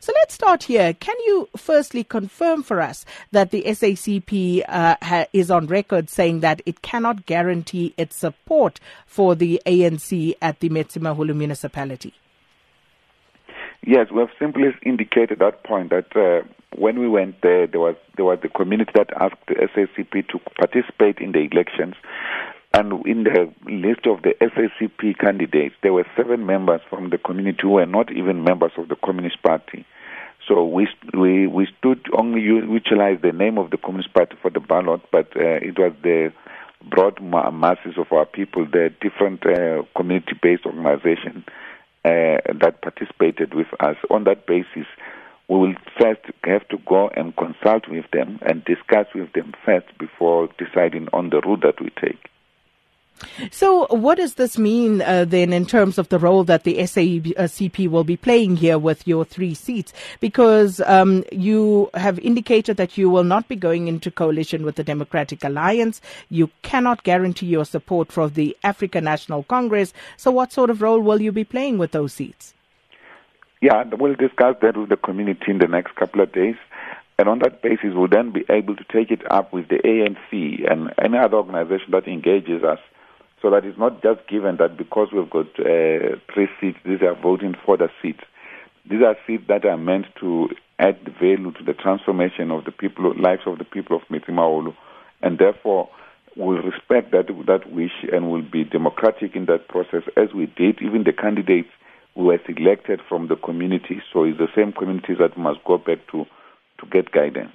So let's start here. Can you firstly confirm for us that the SACP uh, ha- is on record saying that it cannot guarantee its support for the ANC at the Metsimaholo municipality? Yes, we have simply indicated that point that uh, when we went there, there was there was the community that asked the SACP to participate in the elections, and in the list of the SACP candidates, there were seven members from the community who were not even members of the Communist Party. So we we we stood only utilized the name of the Communist Party for the ballot, but uh, it was the broad masses of our people, the different uh, community-based organizations uh, that participated with us. On that basis, we will first have to go and consult with them and discuss with them first before deciding on the route that we take. So, what does this mean uh, then in terms of the role that the SACP will be playing here with your three seats? Because um, you have indicated that you will not be going into coalition with the Democratic Alliance. You cannot guarantee your support for the African National Congress. So, what sort of role will you be playing with those seats? Yeah, we'll discuss that with the community in the next couple of days. And on that basis, we'll then be able to take it up with the ANC and any other organization that engages us so that it's not just given that because we've got uh, three seats, these are voting for the seats. These are seats that are meant to add value to the transformation of the people, lives of the people of Metsimaholo, and therefore will respect that that wish and will be democratic in that process as we did. Even the candidates were selected from the community, so it's the same communities that must go back to to get guidance.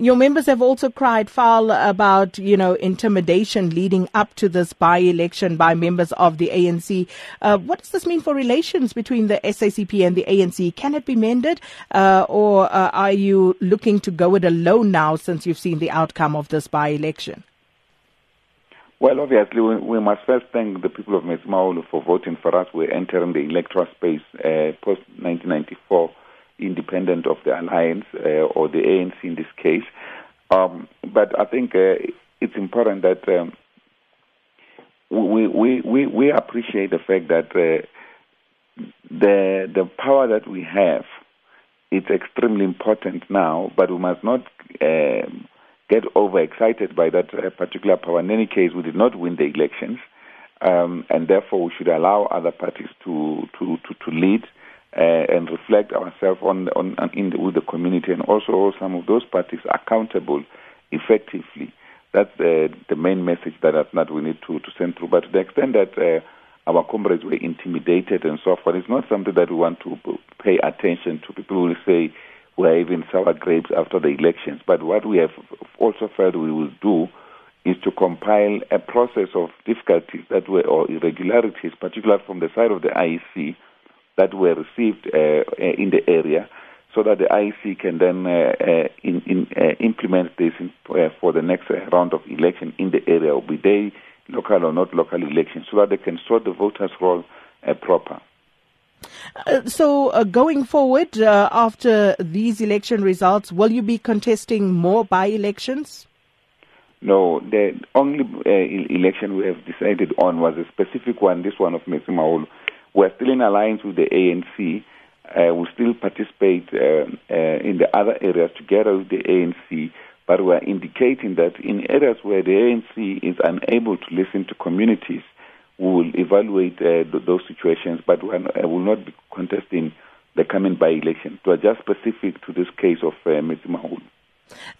Your members have also cried foul about, you know, intimidation leading up to this by-election by members of the ANC. Uh, what does this mean for relations between the SACP and the ANC? Can it be mended, uh, or uh, are you looking to go it alone now since you've seen the outcome of this by-election? Well, obviously, we, we, must first thank the people of Metsimaholo for voting for us. We're entering the electoral space uh, post 1994 independent of the alliance uh, or the ANC in this case. Um, but I think uh, it's important that um, we, we, we, we appreciate the fact that uh, the, the power that we have is extremely important now, but we must not um, get overexcited by that particular power. In any case, we did not win the elections, um, and therefore we should allow other parties to, to, to, to lead uh, and reflect ourselves on, on, on in the, with the community and also hold some of those parties accountable effectively. That's the, the main message that, that we need to, to send through. But to the extent that uh, our comrades were intimidated and so forth, it's not something that we want to pay attention to. People will say we're even sour grapes after the elections. But what we have also felt we will do is to compile a process of difficulties that were or irregularities, particularly from the side of the IEC, that were received uh, uh, in the area so that the IEC can then uh, uh, in, in, uh, implement this in, uh, for the next round of election in the area, be they local or not local elections, so that they can sort the voters' roll proper. so, going forward, after these election results, will you be contesting more by elections? No, the only election we have decided on was a specific one, this one of Metsimaholo we're still in alliance with the ANC. Uh, we still participate uh, uh, in the other areas together with the ANC, but we're indicating that in areas where the ANC is unable to listen to communities, we will evaluate uh, th- those situations, but we uh, will not be contesting the coming by election. To adjust specific to this case of uh, Metsimaholo.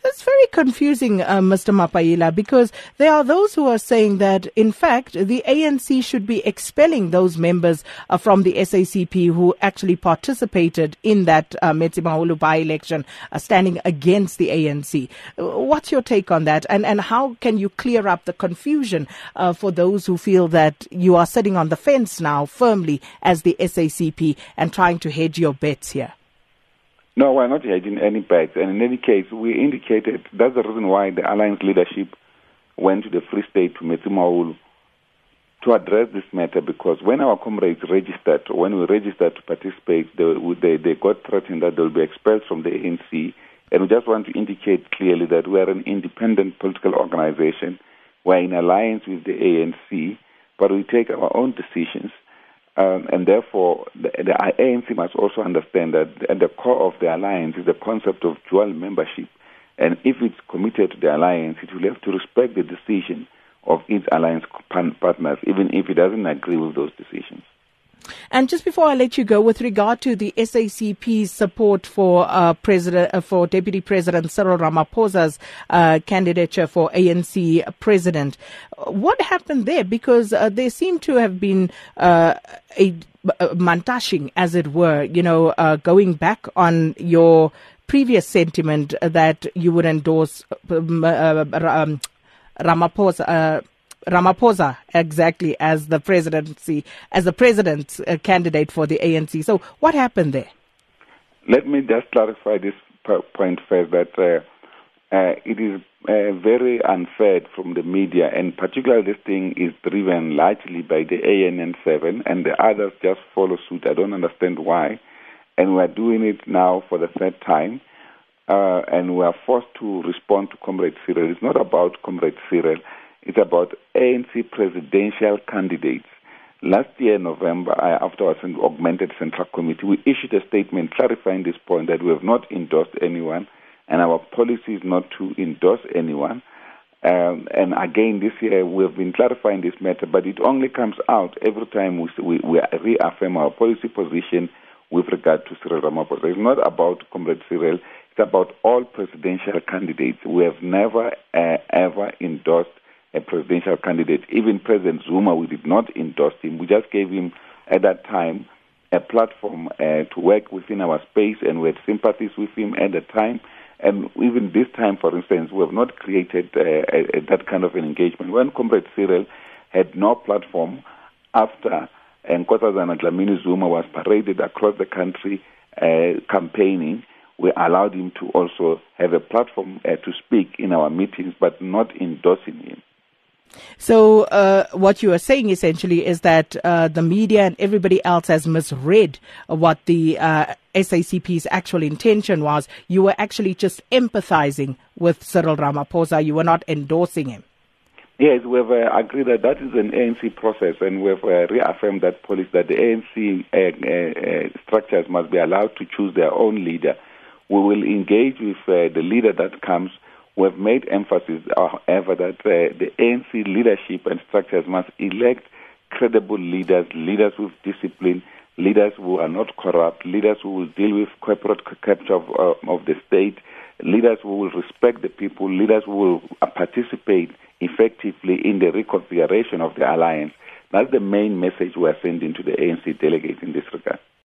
That's very confusing, uh, Mr. Mapaila, because there are those who are saying that, in fact, the ANC should be expelling those members uh, from the SACP who actually participated in that uh, Metsimaholo by-election, uh, standing against the ANC. What's your take on that? And, and how can you clear up the confusion uh, for those who feel that you are sitting on the fence now firmly as the SACP and trying to hedge your bets here? No, we're not hedging any bets. And in any case, we indicated that's the reason why the alliance leadership went to the Free State to Metsimaholo to address this matter because when our comrades registered, when we registered to participate, they, they, they got threatened that they'll be expelled from the ANC. And we just want to indicate clearly that we are an independent political organization. We're in alliance with the ANC, but we take our own decisions. Um, and therefore, the, the ANC must also understand that at the core of the alliance is the concept of dual membership. And if it's committed to the alliance, it will have to respect the decision of its alliance partners, even if it doesn't agree with those decisions. And just before I let you go, with regard to the SACP's support for uh, President uh, for Deputy President Cyril Ramaphosa's uh, candidature for ANC president, what happened there? Because uh, there seemed to have been uh, a, mantashing, as it were, you know, uh, going back on your previous sentiment that you would endorse um, um, Ramaphosa Ramaphosa exactly as the presidency, as the president uh, candidate for the ANC. So what happened there? Let me just clarify this point first that uh, uh, it is uh, very unfair from the media, and particularly this thing is driven largely by the ANN7, and the others just follow suit. I don't understand why. And we're doing it now for the third time, uh, and we are forced to respond to Comrade Cyril. It's not about Comrade Cyril. It's about ANC presidential candidates. Last year, November, after our augmented central committee, we issued a statement clarifying this point that we have not endorsed anyone, and our policy is not to endorse anyone. Um, and again, this year we have been clarifying this matter, but it only comes out every time we, we, we reaffirm our policy position with regard to Cyril Ramaphosa. It's not about Comrade Cyril, it's about all presidential candidates. We have never, uh, ever endorsed a presidential candidate. Even President Zuma, we did not endorse him. We just gave him, at that time, a platform uh, to work within our space, and we had sympathies with him at the time. And even this time, for instance, we have not created uh, a, a, that kind of an engagement. When Comrade Cyril had no platform after Nkosazana Dlamini Zuma was paraded across the country uh, campaigning, we allowed him to also have a platform uh, to speak in our meetings, but not endorsing him. So, uh, what you are saying essentially is that uh, the media and everybody else has misread what the uh, SACP's actual intention was. You were actually just empathizing with Cyril Ramaphosa. You were not endorsing him. Yes, we've uh, agreed that that is an ANC process, and we've uh, reaffirmed that policy that the ANC uh, structures must be allowed to choose their own leader. We will engage with the leader that comes we have made emphasis, however, that uh, the ANC leadership and structures must elect credible leaders, leaders with discipline, leaders who are not corrupt, leaders who will deal with corporate capture of, uh, of the state, leaders who will respect the people, leaders who will uh, participate effectively in the reconfiguration of the alliance. That's the main message we are sending to the ANC delegates in this regard.